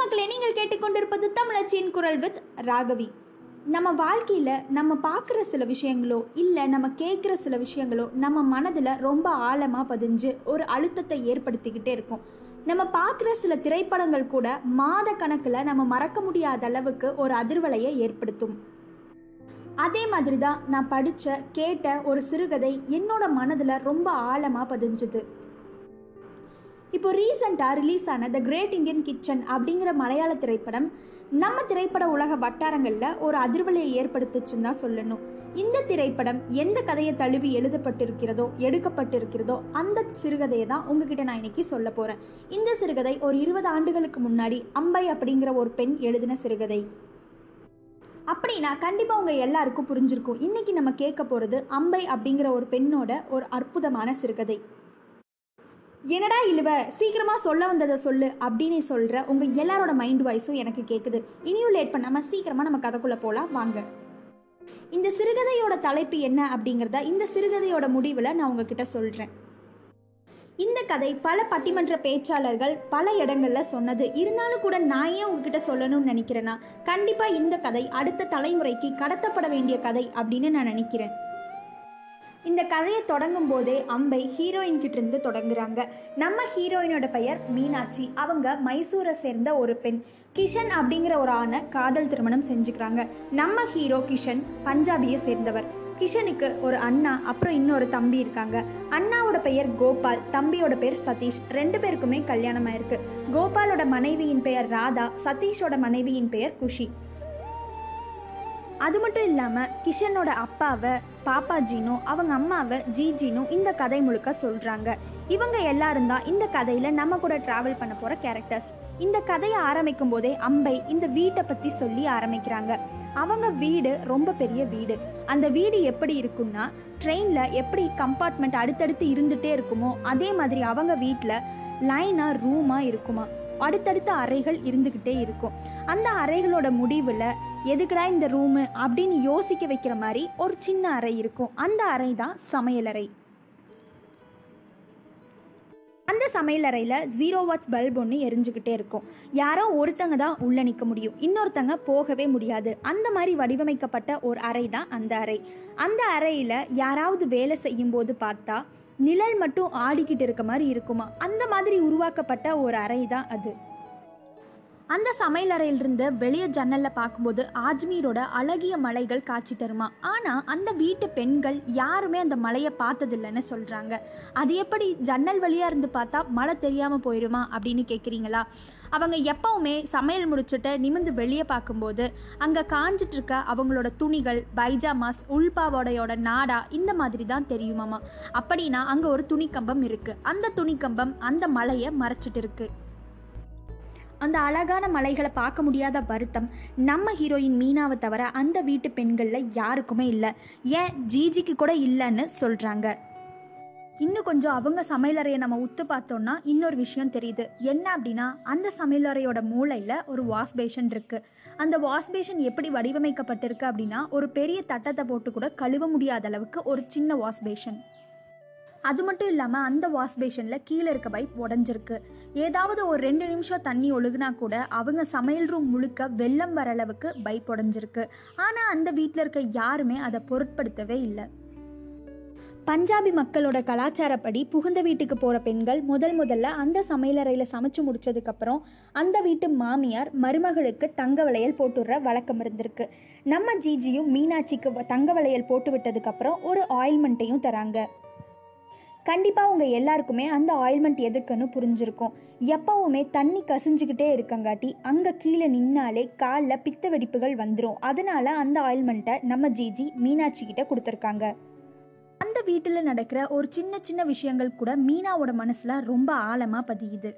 மக்களே நீங்கள் கேட்டுக்கொண்டிருப்பது தமிழச்சியின் குரல் வித் ராகவி. நம்ம வாழ்க்கையில் நம்ம பார்க்குற சில விஷயங்களோ இல்லை நம்ம கேட்குற சில விஷயங்களோ நம்ம மனதில் ரொம்ப ஆழமாக பதிஞ்சு ஒரு அழுத்தத்தை ஏற்படுத்திக்கிட்டே இருக்கும். நம்ம பார்க்குற சில திரைப்படங்கள் கூட மாத கணக்கில் நம்ம மறக்க முடியாத அளவுக்கு ஒரு அதிர்வலையை ஏற்படுத்தும். அதே மாதிரி தான் நான் படித்த கேட்ட ஒரு சிறுகதை என்னோட மனதில் ரொம்ப ஆழமாக பதிஞ்சுது. இப்போ ரீசெண்டாக ரிலீஸ் ஆன த கிரேட் இந்தியன் கிச்சன் அப்படிங்கிற மலையாள திரைப்படம் நம்ம திரைப்பட உலக வட்டாரங்களில் ஒரு அதிர்வலையை ஏற்படுத்துச்சுன்னு தான் சொல்லணும். இந்த திரைப்படம் எந்த கதையை தழுவி எழுதப்பட்டிருக்கிறதோ எடுக்கப்பட்டிருக்கிறதோ அந்த சிறுகதையை தான் உங்ககிட்ட நான் இன்னைக்கு சொல்ல போகிறேன் இந்த சிறுகதை ஒரு இருபது ஆண்டுகளுக்கு முன்னாடி அம்பை அப்படிங்கிற ஒரு பெண் எழுதின சிறுகதை. அப்படின்னா கண்டிப்பாக உங்கள் எல்லாருக்கும் புரிஞ்சிருக்கும். இன்றைக்கி நம்ம கேட்க போகிறது அம்பை அப்படிங்கிற ஒரு பெண்ணோட ஒரு அற்புதமான சிறுகதை. என்னடா இழுவ? சீக்கிரமாக சொல்ல வந்ததை சொல்லு அப்படின்னு சொல்கிற உங்கள் எல்லாரோட மைண்ட் வாய்ஸும் எனக்கு கேட்குது இனியும் லேட் பண்ணாமல் சீக்கிரமாக நம்ம கதைக்குள்ளே போகலாம் வாங்க. இந்த சிறுகதையோட தலைப்பு என்ன அப்படிங்கிறத இந்த சிறுகதையோட முடிவில் நான் உங்ககிட்ட சொல்கிறேன் இந்த கதை பல பட்டிமன்ற பேச்சாளர்கள் பல இடங்கள்ல சொன்னது. இருந்தாலும் கூட நான் ஏன் உங்ககிட்ட சொல்லணும்னு நினைக்கிறேன்னா கண்டிப்பா இந்த கதை அடுத்த தலைமுறைக்கு கடத்தப்பட வேண்டிய கதை அப்படின்னு நான் நினைக்கிறேன். இந்த கதையை தொடங்கும் போதே அம்பை ஹீரோயின்கிட்ட இருந்து தொடங்குறாங்க. நம்ம ஹீரோயினோட பெயர் மீனாட்சி. அவங்க மைசூரை சேர்ந்த ஒரு பெண். கிஷன் அப்படிங்கிற ஒரு ஆணை காதல் திருமணம் செஞ்சுக்கிறாங்க. நம்ம ஹீரோ கிஷன் பஞ்சாபியை சேர்ந்தவர். கிஷனுக்கு ஒரு அண்ணா அப்புறம் இன்னொரு தம்பி இருக்காங்க. அண்ணாவோட பெயர் கோபால் தம்பியோட பேர் சதீஷ். ரெண்டு பேருக்குமே கல்யாணம் ஆயிருக்கு கோபாலோட மனைவியின் பெயர் ராதா சதீஷோட மனைவியின் பெயர் குஷி. அது மட்டும் இல்லாமல் கிஷனோட அப்பாவை பாப்பாஜினும் அவங்க அம்மாவை ஜிஜினும் இந்த கதை முழுக்க சொல்கிறாங்க இவங்க எல்லாரும் தான் இந்த கதையில் நம்ம கூட ட்ராவல் பண்ண போகிற கேரக்டர்ஸ் இந்த கதையை ஆரம்பிக்கும் போதே அம்பை இந்த வீட்டை பற்றி சொல்லி ஆரம்பிக்கிறாங்க. அவங்க வீடு ரொம்ப பெரிய வீடு. அந்த வீடு எப்படி இருக்கும்னா ட்ரெயினில் எப்படி கம்பார்ட்மெண்ட் அடுத்தடுத்து இருந்துகிட்டே இருக்குமோ அதே மாதிரி அவங்க வீட்டில் லைனாக ரூமாக இருக்குமா. அடுத்தடுத்த அறைகள் இருந்துக்கிட்டே இருக்கும். அந்த அறைகளோட முடிவில் எதுக்குடா இந்த ரூமு அப்படின்னு யோசிக்க வைக்கிற மாதிரி ஒரு சின்ன அறை இருக்கும். அந்த அறை தான் சமையலறை அந்த சமையலறையில் ஜீரோ வாட்ஸ் பல்ப் ஒன்று எரிஞ்சுக்கிட்டே இருக்கும். யாரோ ஒருத்தங்க தான் உள்ளே நிற்க முடியும். இன்னொருத்தங்க போகவே முடியாது. அந்த மாதிரி வடிவமைக்கப்பட்ட ஒரு அறை தான் அந்த அறை. அந்த அறையில் யாராவது வேலை செய்யும்போது பார்த்தா நிழல் மட்டும் ஆடிக்கிட்டு இருக்க மாதிரி இருக்குமா? அந்த மாதிரி உருவாக்கப்பட்ட ஒரு அறை தான் அது. அந்த சமையலறையிலிருந்து வெளியே ஜன்னலில் பார்க்கும்போது ஆஜ்மீரோட அழகிய மலைகள் காட்சி தருமா? ஆனால் அந்த வீட்டு பெண்கள் யாருமே அந்த மலையை பார்த்ததில்லைன்னு சொல்கிறாங்க அது எப்படி ஜன்னல் வழியாக இருந்து பார்த்தா மழை தெரியாமல் போயிடுமா அப்படின்னு கேட்குறீங்களா அவங்க எப்பவுமே சமையல் முடிச்சுட்டு நிமிந்து வெளியே பார்க்கும்போது அங்கே காஞ்சிட்டு இருக்க அவங்களோட துணிகள் பைஜாமாஸ் உள்பாவோடையோட நாடா இந்த மாதிரி தான் தெரியுமாமா? அப்படின்னா அங்கே ஒரு துணிக்கம்பம் இருக்குது அந்த துணிக்கம்பம் அந்த மலையை மறைச்சிட்டு இருக்குது அந்த அழகான மலைகளை பார்க்க முடியாத வருத்தம். நம்ம ஹீரோயின் மீனாவை தவிர அந்த வீட்டு பெண்களில் யாருக்குமே இல்லை. ஏன் ஜிஜிக்கு கூட இல்லைன்னு சொல்கிறாங்க இன்னும் கொஞ்சம் அவங்க சமையலறையை நம்ம உத்து பார்த்தோம்னா இன்னொரு விஷயம் தெரியுது. என்ன அப்படின்னா அந்த சமையலறையோட மூளையில் ஒரு வாஷ் பேஷன் இருக்குது அந்த வாஷ் பேஷன் எப்படி வடிவமைக்கப்பட்டிருக்கு அப்படின்னா ஒரு பெரிய தட்டத்தை போட்டு கூட கழுவ முடியாத அளவுக்கு ஒரு சின்ன வாஷ் பேஷன் அது மட்டும் இல்லாமல் அந்த வாஷ் பேஷனில் கீழே இருக்க பைப் உடஞ்சிருக்கு. ஏதாவது ஒரு ரெண்டு நிமிஷம் தண்ணி ஒழுகுனா கூட அவங்க சமையல் ரூம் முழுக்க வெள்ளம் வர அளவுக்கு பைப் உடஞ்சிருக்கு. ஆனால் அந்த வீட்டில் இருக்க யாருமே அதை பொருட்படுத்தவே இல்லை. பஞ்சாபி மக்களோட கலாச்சாரப்படி புகுந்த வீட்டுக்கு போகிற பெண்கள் முதல் முதல்ல அந்த சமையலறையில் சமைச்சு முடிச்சதுக்கப்புறம் அந்த வீட்டு மாமியார் மருமகளுக்கு தங்க வளையல் போட்டுடுற வழக்கம் இருந்திருக்கு. நம்ம ஜிஜியும் மீனாட்சிக்கு தங்க வளையல் போட்டு விட்டதுக்கப்புறம் ஒரு ஆயில்மெண்ட்டையும் தராங்க. கண்டிப்பாக உங்கள் எல்லாருக்குமே அந்த ஆயில்மெண்ட் எதுக்குன்னு புரிஞ்சிருக்கும். எப்பவுமே தண்ணி கசிஞ்சுக்கிட்டே இருக்கங்காட்டி அங்கே கீழே நின்னாலே காலில் பித்த வெடிப்புகள் வந்துடும் அதனால அந்த ஆயில்மெண்ட்டை நம்ம ஜிஜி மீனாட்சி கிட்ட கொடுத்துருக்காங்க. அந்த வீட்டில் நடக்கிற ஒரு சின்ன சின்ன விஷயங்கள் கூட மீனாவோட மனசில் ரொம்ப ஆழமாக பதியுது.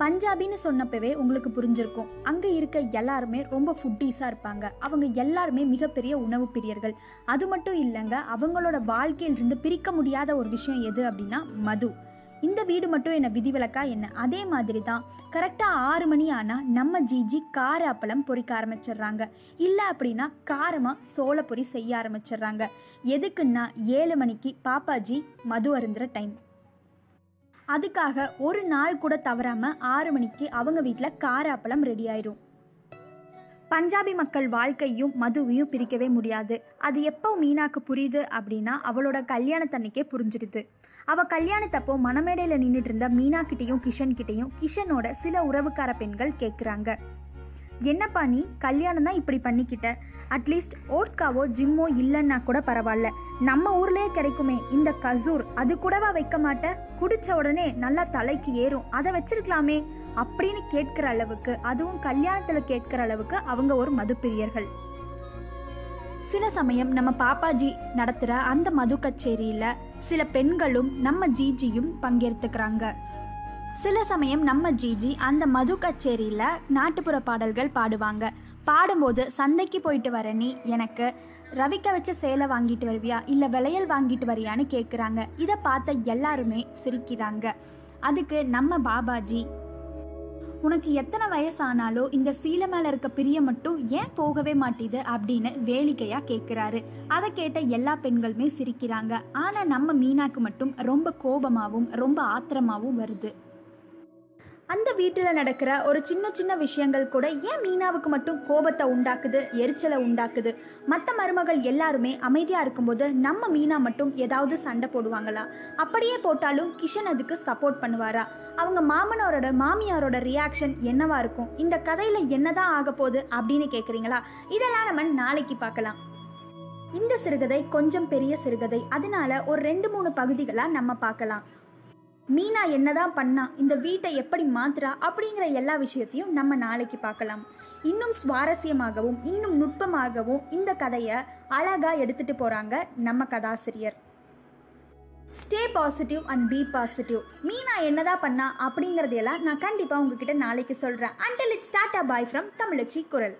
பஞ்சாபின்னு சொன்னப்பவே உங்களுக்கு புரிஞ்சிருக்கும். அங்கே இருக்க எல்லாருமே ரொம்ப ஃபுட்டீஸாக இருப்பாங்க. அவங்க எல்லாருமே மிகப்பெரிய உணவு பிரியர்கள். அது மட்டும் இல்லைங்க அவங்களோட வாழ்க்கையிலிருந்து பிரிக்க முடியாத ஒரு விஷயம் எது அப்படின்னா மது. இந்த வீடு மட்டும் என்ன விதிவிலக்கா என்ன? அதே மாதிரி தான் கரெக்டாக ஆறு மணி ஆனால் நம்ம ஜிஜி கார அப்பளம் பொறிக்க ஆரம்பிச்சிடுறாங்க. இல்லை அப்படின்னா காரமாக சோள பொறி செய்ய ஆரம்பிச்சிடுறாங்க. எதுக்குன்னா ஏழு மணிக்கு பாப்பாஜி மது அருந்துற டைம் அதுக்காக ஒரு நாள் கூட தவறாமல் ஆறு மணிக்கு அவங்க வீட்டில் காராப்பழம் ரெடி ஆயிரும். பஞ்சாபி மக்கள் வாழ்க்கையும் மதுவையும் பிரிக்கவே முடியாது. அது எப்போ மீனாக்கு புரியுது அப்படின்னா அவளோட கல்யாணத்தன்னைக்கே புரிஞ்சிடுது. அவள் கல்யாணத்தப்போ மணமேடையில் நின்றுட்டு இருந்த மீனா கிஷன்கிட்டேயும் கிஷன் கிஷனோட சில உறவுக்கார பெண்கள் கேட்குறாங்க என்னப்பா நீ? கல்யாணம் தான் இப்படி பண்ணிக்கிட்ட. அட்லீஸ்ட் ஓட்காவோ ஜிம்மோ இல்லைன்னா கூட பரவாயில்ல. நம்ம ஊர்லேயே கிடைக்குமே இந்த கசூர். அது கூடவா வைக்க மாட்டேன் குடிச்ச உடனே நல்லா தலைக்கு ஏறும். அதை வச்சிருக்கலாமே. அப்படின்னு கேட்கிற அளவுக்கு அதுவும் கல்யாணத்துல கேட்கிற அளவுக்கு அவங்க ஒரு மதுப்பிரியர்கள். சில சமயம் நம்ம பாப்பாஜி நடத்துகிற அந்த மது கச்சேரியில் சில பெண்களும் நம்ம ஜிஜியும் பங்கேற்றுக்கிறாங்க. சில சமயம் நம்ம ஜிஜி அந்த மது கச்சேரியில் நாட்டுப்புற பாடல்கள் பாடுவாங்க. பாடும்போது சந்தைக்கு போயிட்டு வர நீ எனக்கு ரவிக்க வச்ச சேலை வாங்கிட்டு வருவியா? இல்லை விளையல் வாங்கிட்டு வரியான்னு கேட்குறாங்க இதை பார்த்த எல்லாருமே சிரிக்கிறாங்க. அதுக்கு நம்ம பாபாஜி உனக்கு எத்தனை வயசானாலும் இந்த சீலை மேல இருக்க பிரிய மட்டும் ஏன் போகவே மாட்டேது? அப்படின்னு வேடிக்கையாக கேட்குறாரு அதை கேட்ட எல்லா பெண்களுமே சிரிக்கிறாங்க. ஆனா நம்ம மீனாக்கு மட்டும் ரொம்ப கோபமாகவும் ரொம்ப ஆத்திரமாகவும் வருது. அந்த வீட்டில் நடக்கிற ஒரு சின்ன சின்ன விஷயங்கள் கூட ஏன் மீனாவுக்கு மட்டும் கோபத்தை உண்டாக்குது எரிச்சலை உண்டாக்குது? மற்ற மருமகள் எல்லாருமே அமைதியாக இருக்கும்போது நம்ம மீனா மட்டும் ஏதாவது சண்டை போடுவாங்களா? அப்படியே போட்டாலும் கிஷன் அதுக்கு சப்போர்ட் பண்ணுவாரா? அவங்க மாமனாரோட மாமியாரோட ரியாக்ஷன் என்னவா இருக்கும்? இந்த கதையில் என்னதான் ஆக போகுது அப்படின்னு கேட்குறீங்களா இதெல்லாம் நம்ம நாளைக்கு பார்க்கலாம். இந்த சிறுகதை கொஞ்சம் பெரிய சிறுகதை. அதனால ஒரு ரெண்டு மூணு பகுதிகளாக நம்ம பார்க்கலாம். மீனா என்னதான் பண்ணா இந்த வீட்டை எப்படி மாத்துறா அப்படிங்கிற எல்லா விஷயத்தையும் நம்ம நாளைக்கு பார்க்கலாம். இன்னும் சுவாரஸ்யமாகவும் இன்னும் நுட்பமாகவும் இந்த கதையை அழகா எடுத்துட்டு போறாங்க நம்ம கதாசிரியர். Stay positive and be positive Meena என்னதான் பண்ணா அப்படிங்கறதையெல்லாம் நான் கண்டிப்பா உங்ககிட்ட நாளைக்கு சொல்றேன். Until it start a bye from தமிழச்சி குரல்.